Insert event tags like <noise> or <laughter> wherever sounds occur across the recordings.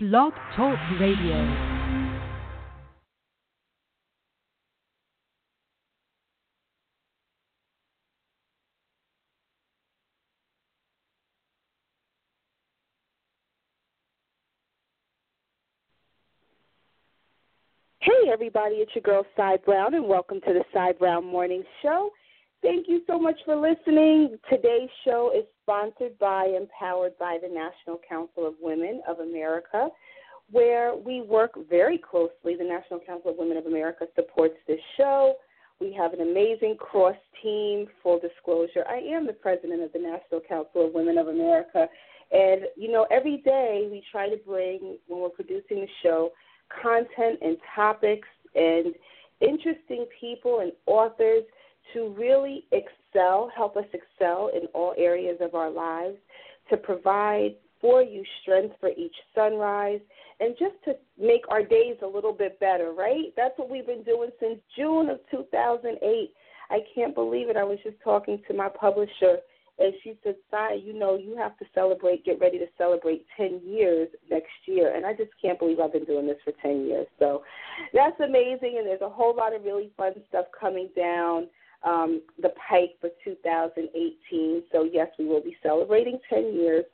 Blog Talk Radio. Hey everybody, it's your girl Sai Browne and welcome to the Sai Browne Morning Show. Thank you so much for listening. Today's show is sponsored by and powered by the National Council of Women of America, where we work very closely. The National Council of Women of America supports this show. We have an amazing cross team. Full disclosure, I am the president of the National Council of Women of America. And, you know, every day we try to bring, when we're producing the show, content and topics and interesting people and authors to really excel, help us excel in all areas of our lives, to provide for you strength for each sunrise, and just to make our days a little bit better, right? That's what we've been doing since June of 2008. I can't believe it. I was just talking to my publisher, and she said, Sai, you know, you have to celebrate, get ready to celebrate 10 years next year. And I just can't believe I've been doing this for 10 years. So that's amazing, and there's a whole lot of really fun stuff coming down um, the pike for 2018. So, yes, we will be celebrating 10 years.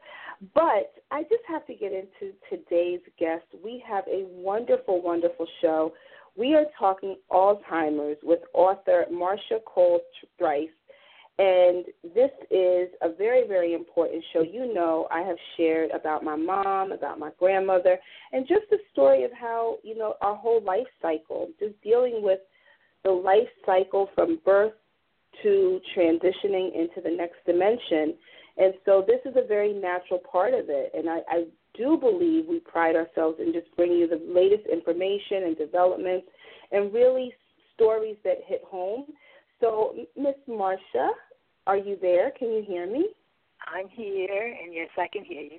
But I just have to get into today's guest. We have a wonderful, wonderful show. We are talking Alzheimer's with author Marsha Cole Trice. And this is a very, very important show. You know, I have shared about my mom, about my grandmother, and just the story of how, you know, our whole life cycle, just dealing with the life cycle from birth to transitioning into the next dimension. And so this is a very natural part of it. And I, I do believe we pride ourselves in just bringing you the latest information and developments and really stories that hit home. So, Miss Marsha, are you there? Can you hear me? I'm here, and yes, I can hear you.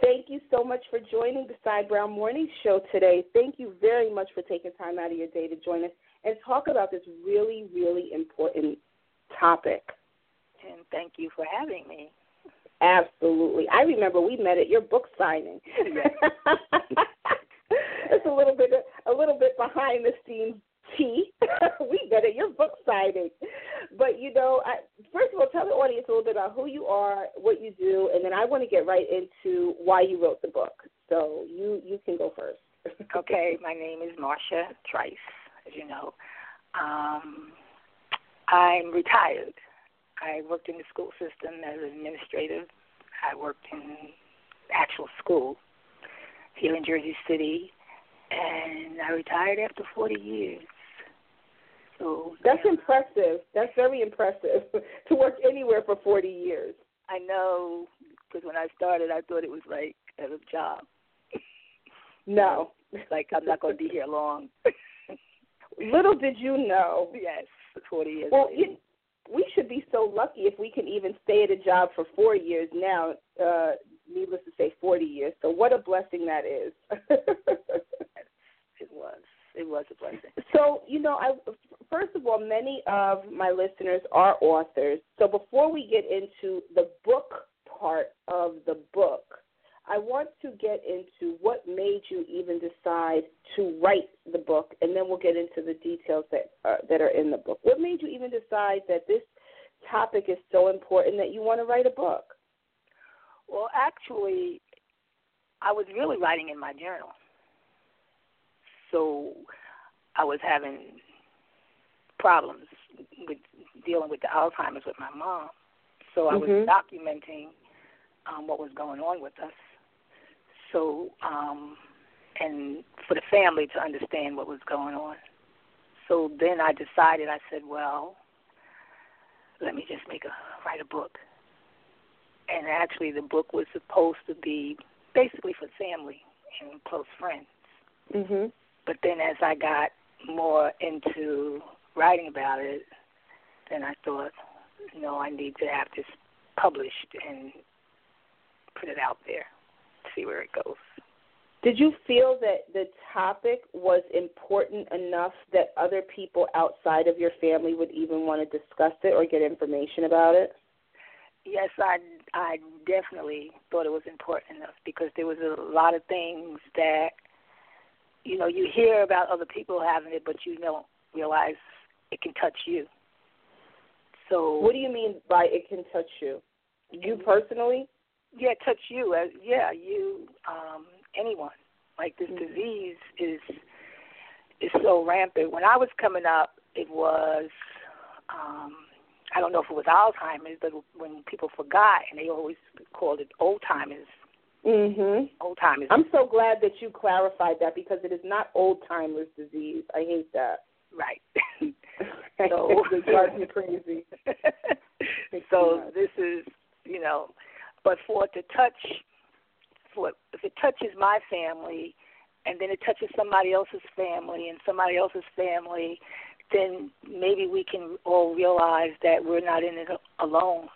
Thank you so much for joining the Sai Browne Morning Show today. Thank you very much for taking time out of your day to join us and talk about this really, really important topic. And thank you for having me. Absolutely. I remember we met at your book signing. <laughs> it's a little bit a little bit behind the scenes tea. <laughs> we met at your book signing. But you know, I, first of all, tell the audience a little bit about who you are, what you do, and then I want to get right into why you wrote the book. So you you can go first. <laughs> okay, my name is Marsha Trice, you know. Um, I'm retired. I worked in the school system as an administrative. I worked in actual school here in Jersey City, and I retired after 40 years. So that's yeah. impressive. That's very impressive <laughs> to work anywhere for 40 years. I know because when I started, I thought it was like a job. No, <laughs> like I'm not going to be here long. <laughs> Little did you know. Yes, 40 years. Well, you, we should be so lucky if we can even stay at a job for four years now. Uh, needless to say, 40 years. So what a blessing that is. <laughs> it was. It was a blessing. So you know, I first of all, many of my listeners are authors. So before we get into the book part of the book, I want to get into what made you even decide to write the book, and then we'll get into the details that are, that are in the book. What made you even decide that this topic is so important that you want to write a book? Well, actually, I was really writing in my journal. So I was having problems with dealing with the Alzheimer's with my mom. So I was mm-hmm. documenting um, what was going on with us so um, and for the family to understand what was going on. So then I decided. I said, well, let me just make a write a book. And actually, the book was supposed to be basically for family and close friends. hmm But then, as I got more into writing about it, then I thought, no, I need to have this published and put it out there see where it goes. Did you feel that the topic was important enough that other people outside of your family would even want to discuss it or get information about it? yes, I I definitely thought it was important enough because there was a lot of things that you know you hear about other people having it, but you don't realize it can touch you. So what do you mean by it can touch you? You mm-hmm. personally? Yeah, touch you. Uh, yeah, you. Um, anyone. Like this mm-hmm. disease is is so rampant. When I was coming up, it was. Um, I don't know if it was Alzheimer's, but when people forgot, and they always called it old timers. Mm Mhm. Old timers. I'm so glad that you clarified that because it is not old timers disease. I hate that. Right. <laughs> so it drives me crazy. <laughs> so this is, you know, but for it to touch, for if it touches my family, and then it touches somebody else's family and somebody else's family, then maybe we can all realize that we're not in it alone.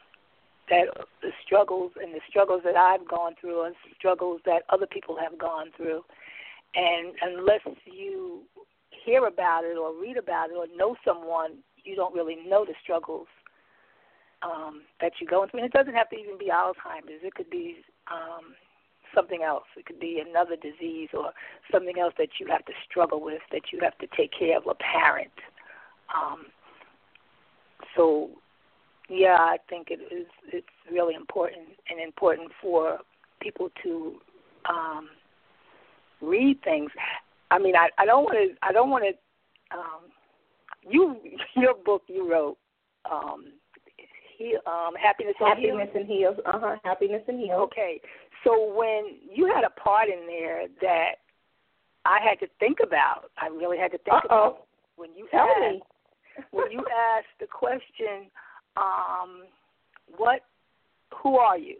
That the struggles and the struggles that I've gone through are struggles that other people have gone through. And unless you hear about it or read about it or know someone, you don't really know the struggles um, that you're going through. And it doesn't have to even be Alzheimer's. It could be um, something else. It could be another disease or something else that you have to struggle with, that you have to take care of a parent. Um, so, yeah, I think it is. It's really important and important for people to um, read things. I mean, I, I don't want to. I don't want to. Um, you, <laughs> your book you wrote, um, um, happiness, happiness and heals. Uh huh. Happiness and heals. Okay, so when you had a part in there that I had to think about, I really had to think Uh-oh. about when you Tell asked, me. <laughs> when you asked the question, um, what, who are you?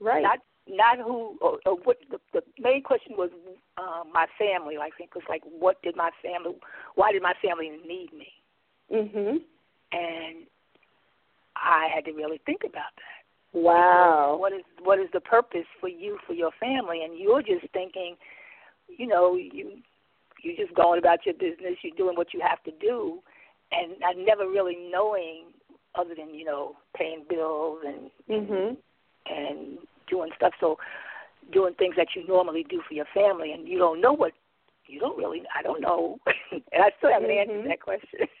Right. Not not who or, or what the, the main question was um, my family. I think was like, what did my family? Why did my family need me? Mhm. And I had to really think about that. Wow. What is what is the purpose for you for your family? And you're just thinking, you know, you you're just going about your business. You're doing what you have to do, and I never really knowing other than you know paying bills and Mhm. and doing stuff. So doing things that you normally do for your family, and you don't know what you don't really. I don't know, <laughs> and I still haven't mm-hmm. answered that question. <laughs>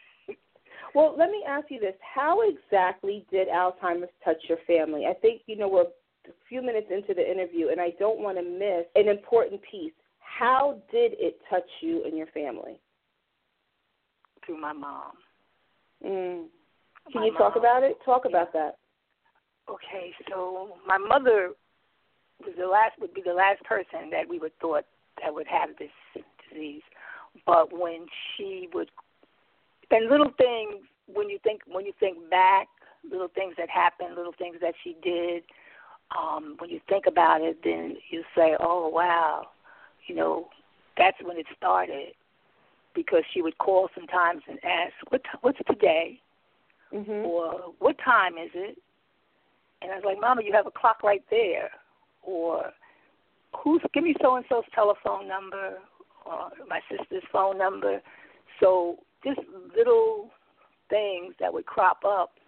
well, let me ask you this: How exactly did Alzheimer's touch your family? I think you know we're a few minutes into the interview, and I don't want to miss an important piece. How did it touch you and your family? Through my mom. Mm. Can my you talk about it? Talk about that. Okay, so my mother was the last would be the last person that we would thought that would have this disease. But when she would and little things when you think when you think back, little things that happened, little things that she did, um, when you think about it then you say, Oh wow, you know, that's when it started because she would call sometimes and ask, What t- what's today? Mhm. Or what time is it? And I was like, Mama, you have a clock right there. Or who's give me so and so's telephone number or my sister's phone number. So just little things that would crop up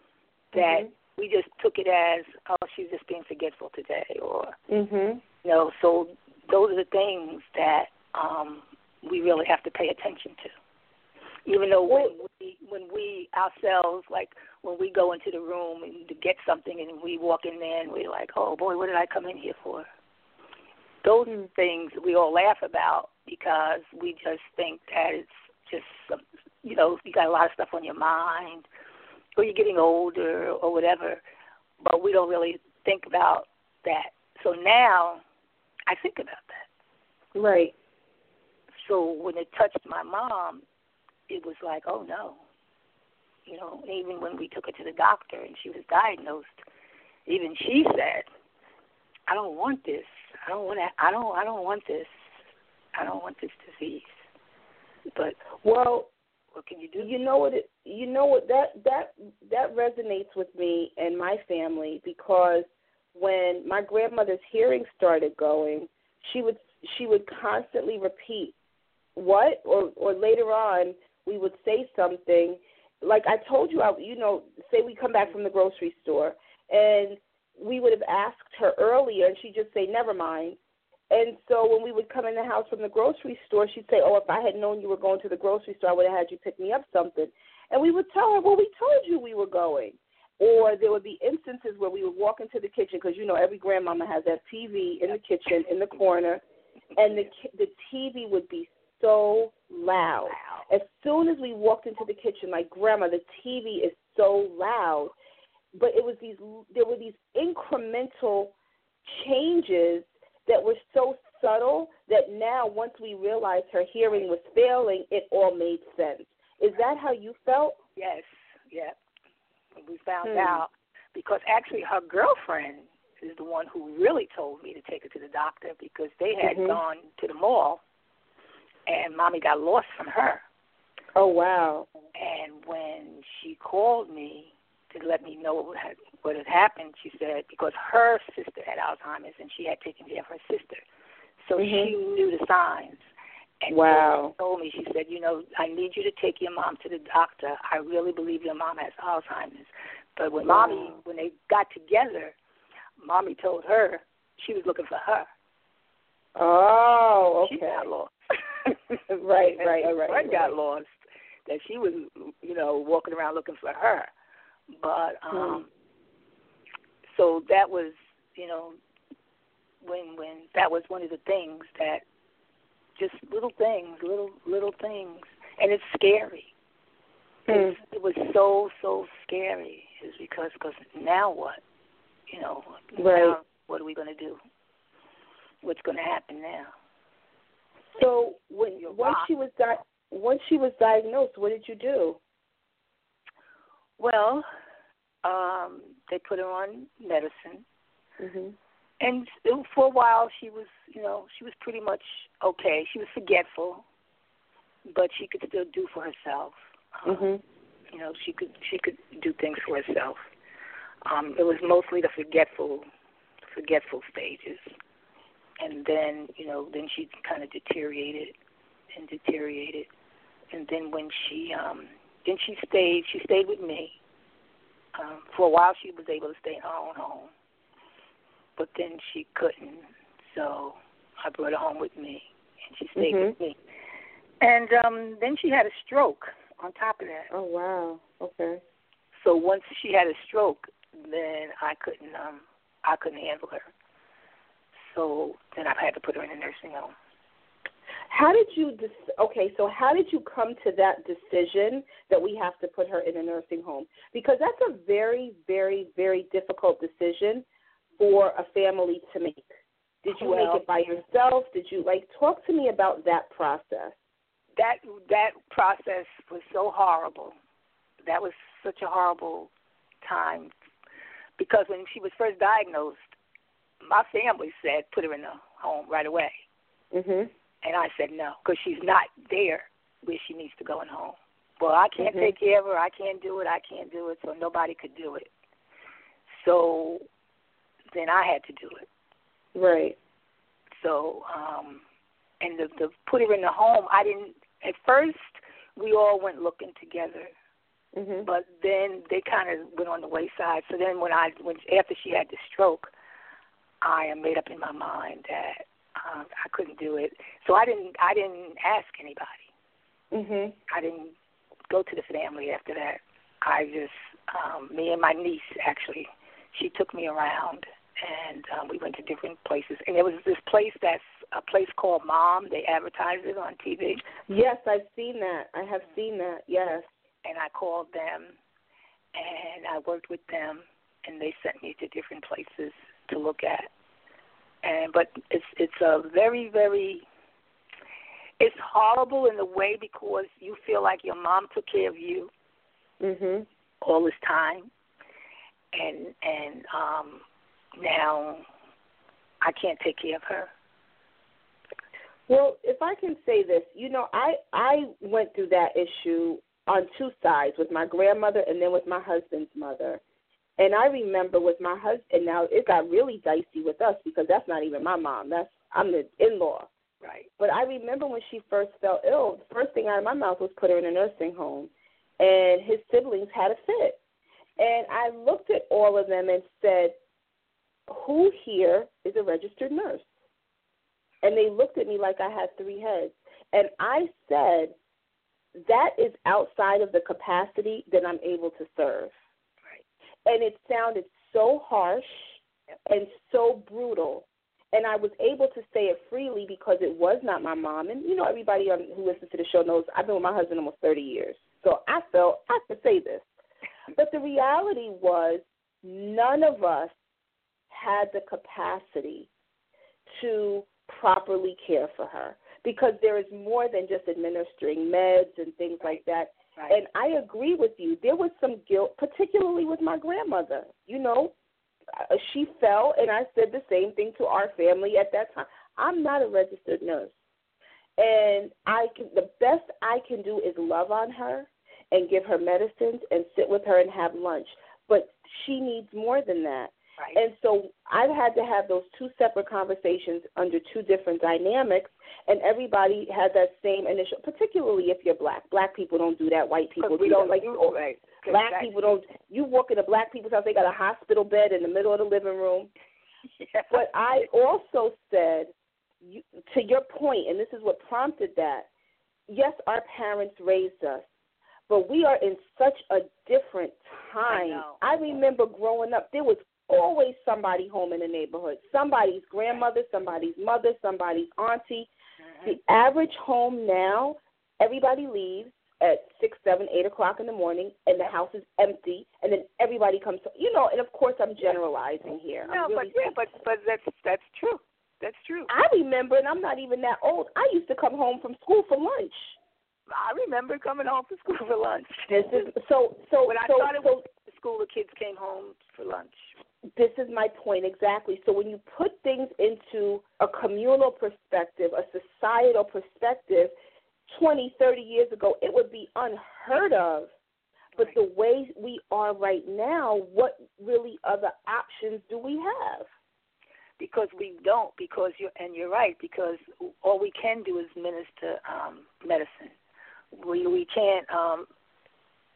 that Mhm. we just took it as, oh, she's just being forgetful today or Mhm. you know, so those are the things that um we really have to pay attention to. Even though when we when we ourselves like when we go into the room and to get something and we walk in there and we're like, Oh boy, what did I come in here for? Those Mm. things we all laugh about because we just think that it's just some you know, you got a lot of stuff on your mind or you're getting older or whatever, but we don't really think about that. So now I think about that. Right. So when it touched my mom, it was like, oh no. You know, even when we took her to the doctor and she was diagnosed, even she said, I don't want this. I don't want to, I don't I don't want this. I don't want this disease. But Well, what can you do? You know what? It, you know what that that that resonates with me and my family because when my grandmother's hearing started going, she would she would constantly repeat what or or later on we would say something like I told you I you know say we come back from the grocery store and we would have asked her earlier, and she'd just say, "Never mind." And so when we would come in the house from the grocery store, she'd say, "Oh, if I had known you were going to the grocery store, I would have had you pick me up something." And we would tell her, "Well, we told you we were going." Or there would be instances where we would walk into the kitchen because you know every grandmama has that TV in the kitchen in the corner, and the the TV would be so loud. As soon as we walked into the kitchen, my grandma, the TV is so loud. But it was these there were these incremental changes that were so subtle that now once we realized her hearing was failing, it all made sense. Is that how you felt? Yes, yeah. We found Hmm. out because actually her girlfriend is the one who really told me to take her to the doctor because they had Mhm. gone to the mall and mommy got lost from her. Oh wow. And when she called me to let me know what had what had happened, she said because her sister had Alzheimer's and she had taken care of her sister, so Mhm. she knew the signs. And Wow. she told me, she said, you know, I need you to take your mom to the doctor. I really believe your mom has Alzheimer's. But when Wow. mommy, when they got together, mommy told her she was looking for her. Oh, She okay. got lost. <laughs> right, <laughs> right, her right. friend right. got lost. That she was, you know, walking around looking for her. But Hmm. um so that was, you know, when when that was one of the things that just little things, little little things, and it's scary. Hmm. It's, it was so so scary. Is because because now what? You know, Right. now what are we going to do? What's going to happen now? So when once she was di- once she was diagnosed, what did you do? Well, um, they put her on medicine, Mhm. and for a while she was, you know, she was pretty much okay. She was forgetful, but she could still do for herself. Um, Mhm. You know, she could she could do things for herself. Um, it was mostly the forgetful, forgetful stages, and then you know, then she kind of deteriorated and deteriorated, and then when she um, then she stayed, she stayed with me. Um, for a while, she was able to stay in her own home, but then she couldn't, so I brought her home with me, and she stayed Mhm. with me. And um, then she had a stroke on top of that. Oh wow. Okay. So once she had a stroke, then I couldn't um I couldn't handle her. So then I had to put her in a nursing home. How did you dis- okay, so how did you come to that decision that we have to put her in a nursing home? Because that's a very very very difficult decision for a family to make. Did you Well- make it by yourself? Did you like talk to me about that process? That that process was so horrible. That was such a horrible time because when she was first diagnosed, my family said put her in the home right away, Mhm. And I said no because she's not there where she needs to go in home. Well, I can't Mhm. take care of her. I can't do it. I can't do it. So nobody could do it. So then I had to do it. Right. So, um, and the, the put her in the home, I didn't. At first, we all went looking together, Mhm. but then they kind of went on the wayside. So then, when I when after she had the stroke, I made up in my mind that um, I couldn't do it. So I didn't. I didn't ask anybody. Mhm. I didn't go to the family after that. I just, um, me and my niece actually, she took me around and um, we went to different places. And there was this place that's a place called Mom. They advertise it on TV. Yes, I've seen that. I have seen that. Yes. And I called them and I worked with them and they sent me to different places to look at. And but it's it's a very very it's horrible in a way because you feel like your mom took care of you Mhm. all this time and and um now I can't take care of her. Well, if I can say this, you know, I I went through that issue on two sides with my grandmother and then with my husband's mother. And I remember with my husband now it got really dicey with us because that's not even my mom. That's I'm the in-law. Right. But I remember when she first fell ill, the first thing out of my mouth was put her in a nursing home. And his siblings had a fit. And I looked at all of them and said, who here is a registered nurse? And they looked at me like I had three heads. And I said, that is outside of the capacity that I'm able to serve. And it sounded so harsh and so brutal. And I was able to say it freely because it was not my mom. And you know, everybody on, who listens to the show knows I've been with my husband almost 30 years. So I felt I could say this. But the reality was, none of us had the capacity to properly care for her because there is more than just administering meds and things like that. Right. And I agree with you. There was some guilt, particularly with my grandmother. You know, uh, she fell, and I said the same thing to our family at that time. I'm not a registered nurse, and I can. The best I can do is love on her and give her medicines and sit with her and have lunch. But she needs more than that. Right. And so I've had to have those two separate conversations under two different dynamics, and everybody has that same initial. Particularly if you're black, black people don't do that. White people we do don't like do right. black Exactly. people don't. You walk in a black people's house, they got a hospital bed in the middle of the living room. Yeah. But I also said, you, to your point, and this is what prompted that. Yes, our parents raised us, but we are in such a different time. know. I remember growing up, there was always somebody home in the neighborhood. Somebody's grandmother, somebody's mother, somebody's auntie. The average home now, everybody leaves at six, seven, eight o'clock in the morning, and the house is empty, and then everybody comes. Home you know, and of course, I'm generalizing here. No, but really yeah, but but that's that's true. That's true. I remember, and I'm not even that old. I used to come home from school for lunch. I remember coming home from school for lunch. This is so so when I so, started so school, the kids came home for lunch. this is my point exactly. So when you put things into a communal perspective, a societal perspective, 20, 30 years ago, it would be unheard of. But Right. the way we are right now, what really other options do we have? because we don't because you and you're right because all we can do is minister um medicine we we can't um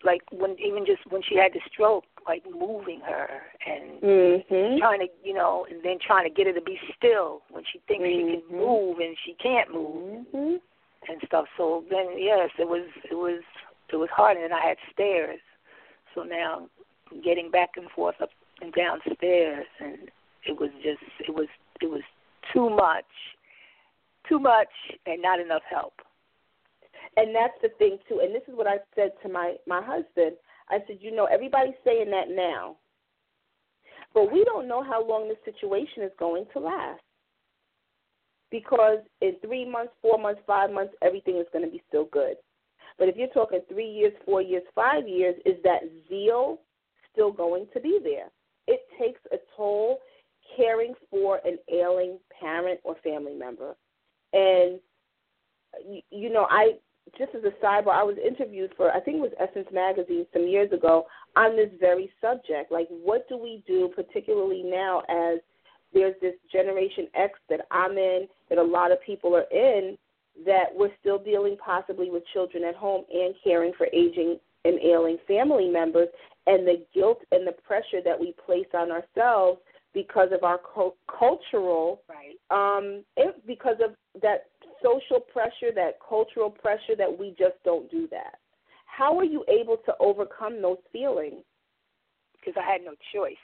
like when even just when she had the stroke like moving her and Mhm. trying to you know and then trying to get her to be still when she thinks she Mhm. can move and she can't move Mhm. and stuff so then yes it was it was it was hard and then i had stairs so now getting back and forth up and downstairs and it was just it was it was too much too much and not enough help And that's the thing too. And this is what I said to my my husband. I said, you know, everybody's saying that now, but we don't know how long this situation is going to last. Because in three months, four months, five months, everything is going to be still good. But if you're talking three years, four years, five years, is that zeal still going to be there? It takes a toll caring for an ailing parent or family member. And you, you know, I just as a sidebar, I was interviewed for I think it was Essence magazine some years ago on this very subject. Like, what do we do, particularly now as there's this Generation X that I'm in, that a lot of people are in, that we're still dealing possibly with children at home and caring for aging and ailing family members, and the guilt and the pressure that we place on ourselves because of our co- cultural right um, it, because of that social pressure, that cultural pressure that we just don't do that. How are you able to overcome those feelings? because i had no choice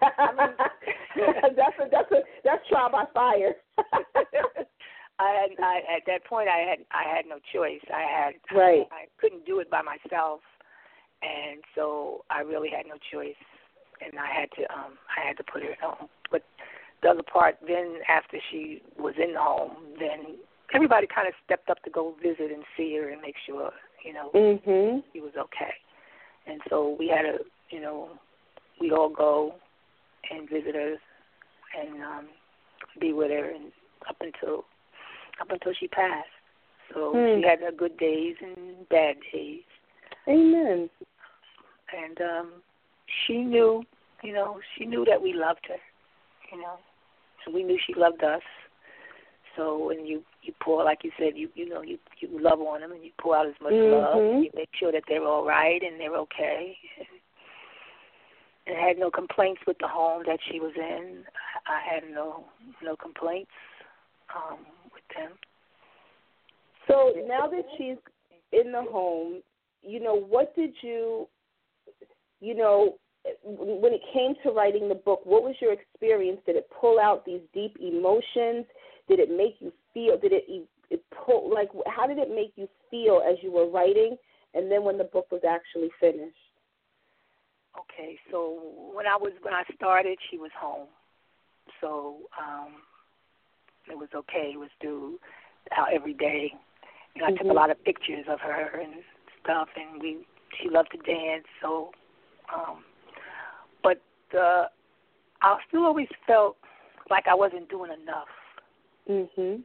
<laughs> <laughs> that's a that's a that's trial by fire. <laughs> I had I at that point I had I had no choice. I had Right. I, I couldn't do it by myself and so I really had no choice and I had to um I had to put at home. But the other part then after she was in the home, then everybody kind of stepped up to go visit and see her and make sure, you know, mhm. he was okay. And so we had to, you know, we'd all go and visit her and um be with her and up until up until she passed. So Hmm. she had her good days and bad days. Amen. And um she knew, you know, she knew that we loved her, you know. So we knew she loved us. So when you you pour, like you said, you you know you you love on them and you pour out as much love. Mhm. And you make sure that they're all right and they're okay. and had no complaints with the home that she was in. I had no no complaints um, with them. So now that she's in the home, you know, what did you, you know, when it came to writing the book, what was your experience? Did it pull out these deep emotions? Did it make you feel? Did it, it pull like how did it make you feel as you were writing, and then when the book was actually finished? Okay, so when I was when I started, she was home, so um, it was okay. It was due out every day. You know, I mm-hmm. took a lot of pictures of her and stuff, and we she loved to dance. So, um, uh, I still always felt like I wasn't doing enough. Mhm.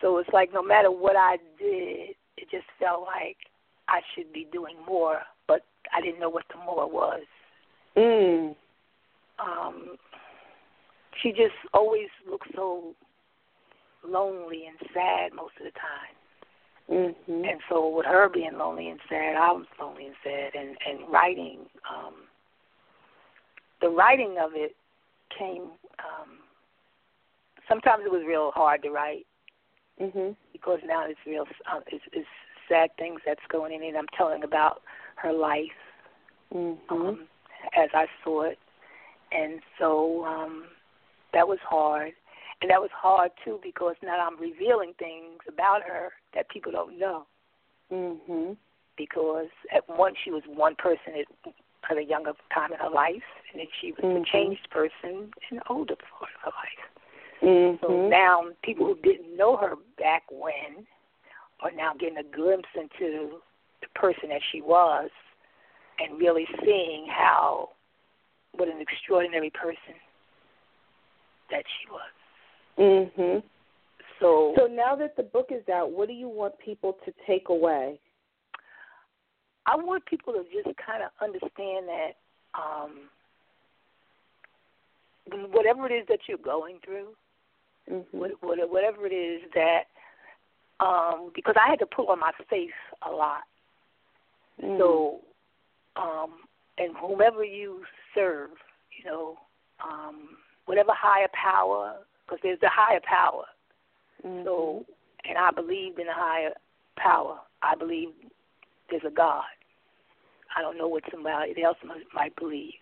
So it's like no matter what I did, it just felt like I should be doing more, but I didn't know what the more was. Mm. Um, she just always looked so lonely and sad most of the time. Mm-hmm. And so with her being lonely and sad, I was lonely and sad. And and writing, um, the writing of it came. Um, sometimes it was real hard to write mm-hmm. because now it's real. Uh, it's, it's sad things that's going in it. I'm telling about her life mm-hmm. um, as I saw it, and so um, that was hard. And that was hard too because now I'm revealing things about her that people don't know. Mhm. Because at one she was one person at, at a younger time in her life, and then she was mm-hmm. a changed person in the older part of her life. Mm-hmm. So now people who didn't know her back when are now getting a glimpse into the person that she was, and really seeing how what an extraordinary person that she was. Mhm. So So now that the book is out, what do you want people to take away? I want people to just kind of understand that um, whatever it is that you're going through, mm-hmm. what, what, whatever it is that, um, because I had to put on my faith a lot. Mm-hmm. So, um, and whomever you serve, you know, um, whatever higher power, because there's the higher power. Mm-hmm. So, and I believed in a higher power. I believe there's a God. I don't know what somebody else might believe,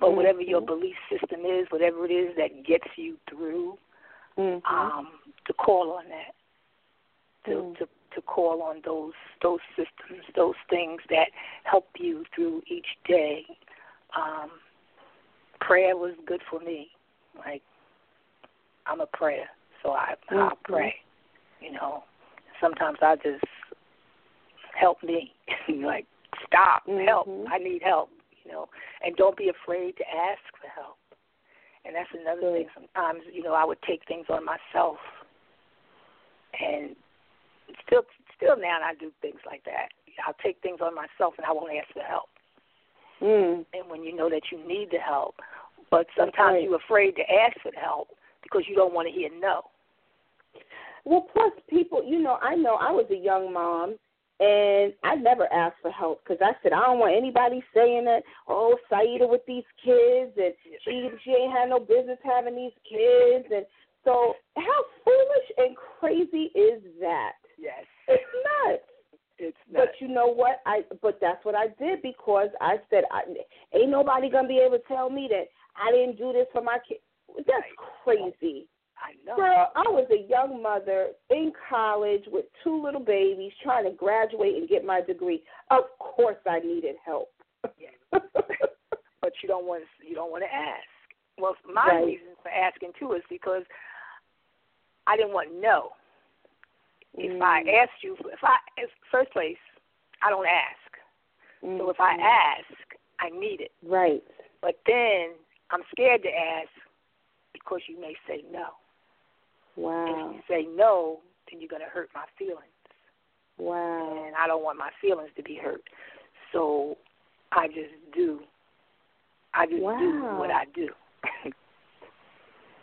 but mm-hmm. whatever your belief system is, whatever it is that gets you through, mm-hmm. um, to call on that, to mm. to to call on those those systems, those things that help you through each day. Um, prayer was good for me. Like I'm a prayer, so I mm-hmm. I pray. You know, sometimes I just help me, <laughs> like stop, mm-hmm. help. I need help. You know, and don't be afraid to ask for help. And that's another Good. thing. Sometimes, you know, I would take things on myself, and still, still now I do things like that. I'll take things on myself, and I won't ask for help. Mm. And when you know that you need the help, but sometimes right. you're afraid to ask for the help because you don't want to hear no. Well, plus people, you know, I know I was a young mom, and I never asked for help because I said I don't want anybody saying that. Oh, Saideh with these kids, and she she ain't had no business having these kids, and so how foolish and crazy is that? Yes, it's nuts. It's nuts. But you know what? I but that's what I did because I said I, ain't nobody gonna be able to tell me that I didn't do this for my kid. That's crazy. I know. Girl, I was a young mother in college with two little babies trying to graduate and get my degree. Of course I needed help. Yeah. <laughs> but you don't want to, you don't want to ask. Well, my Right. reason for asking too is because I didn't want no. If I Mm. asked you, if I, if, first place, I don't ask. So if I Mhm. ask, I need it. Right. But then I'm scared to ask because you may say no. Wow. If you say no, then you're going to hurt my feelings. Wow. And I don't want my feelings to be hurt. So I just do. I just do what I do.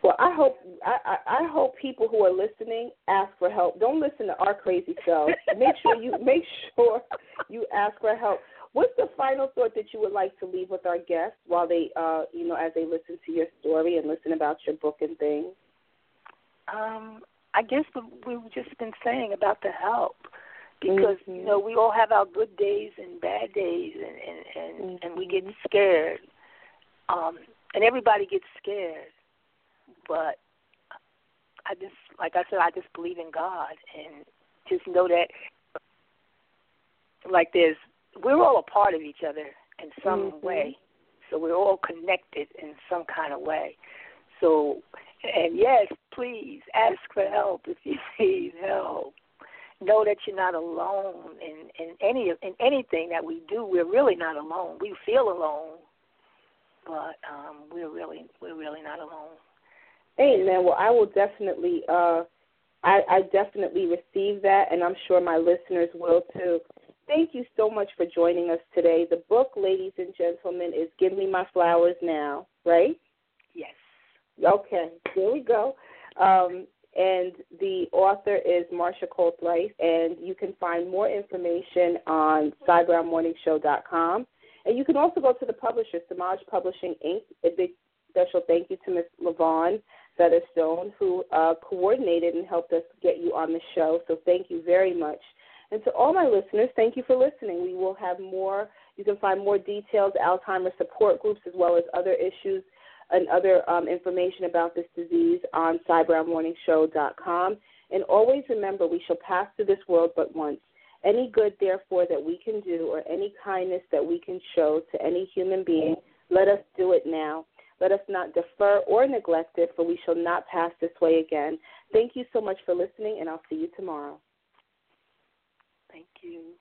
Well, I hope I, I I hope people who are listening ask for help. Don't listen to our crazy selves. make sure you <laughs> make sure you ask for help. what's the final thought that you would like to leave with our guests while they, uh, you know, as they listen to your story and listen about your book and things? Um, I guess what we've just been saying about the help because mm-hmm. you know we all have our good days and bad days and and and, mm-hmm. and we get scared um and everybody gets scared but i just like i said i just believe in god and just know that like there's we're all a part of each other in some mm-hmm. way so we're all connected in some kind of way so and yes please ask for help if you <laughs> need help know that you're not alone in in any in anything that we do. We're really not alone. We feel alone, but um, we're really we're really not alone. Amen. Well, I will definitely uh, I, I definitely receive that, and I'm sure my listeners will too. Thank you so much for joining us today. The book, ladies and gentlemen, is "Give Me My Flowers Now." Right? Okay. Here we go. Um, and the author is Marsha Cole-Trice, and you can find more information on SaiBrowneMorningShow.com. And you can also go to the publisher, Samaj Publishing Inc. A big special thank you to Ms. Levon Featherstone, who uh, coordinated and helped us get you on the show. So thank you very much. And to all my listeners, thank you for listening. We will have more. You can find more details, Alzheimer's support groups, as well as other issues and other um, information about this disease on SaiBrowneMorningShow.com. And always remember, we shall pass through this world but once. Any good, therefore, that we can do or any kindness that we can show to any human being, let us do it now. Let us not defer or neglect it, for we shall not pass this way again. Thank you so much for listening, and I'll see you tomorrow. Thank you.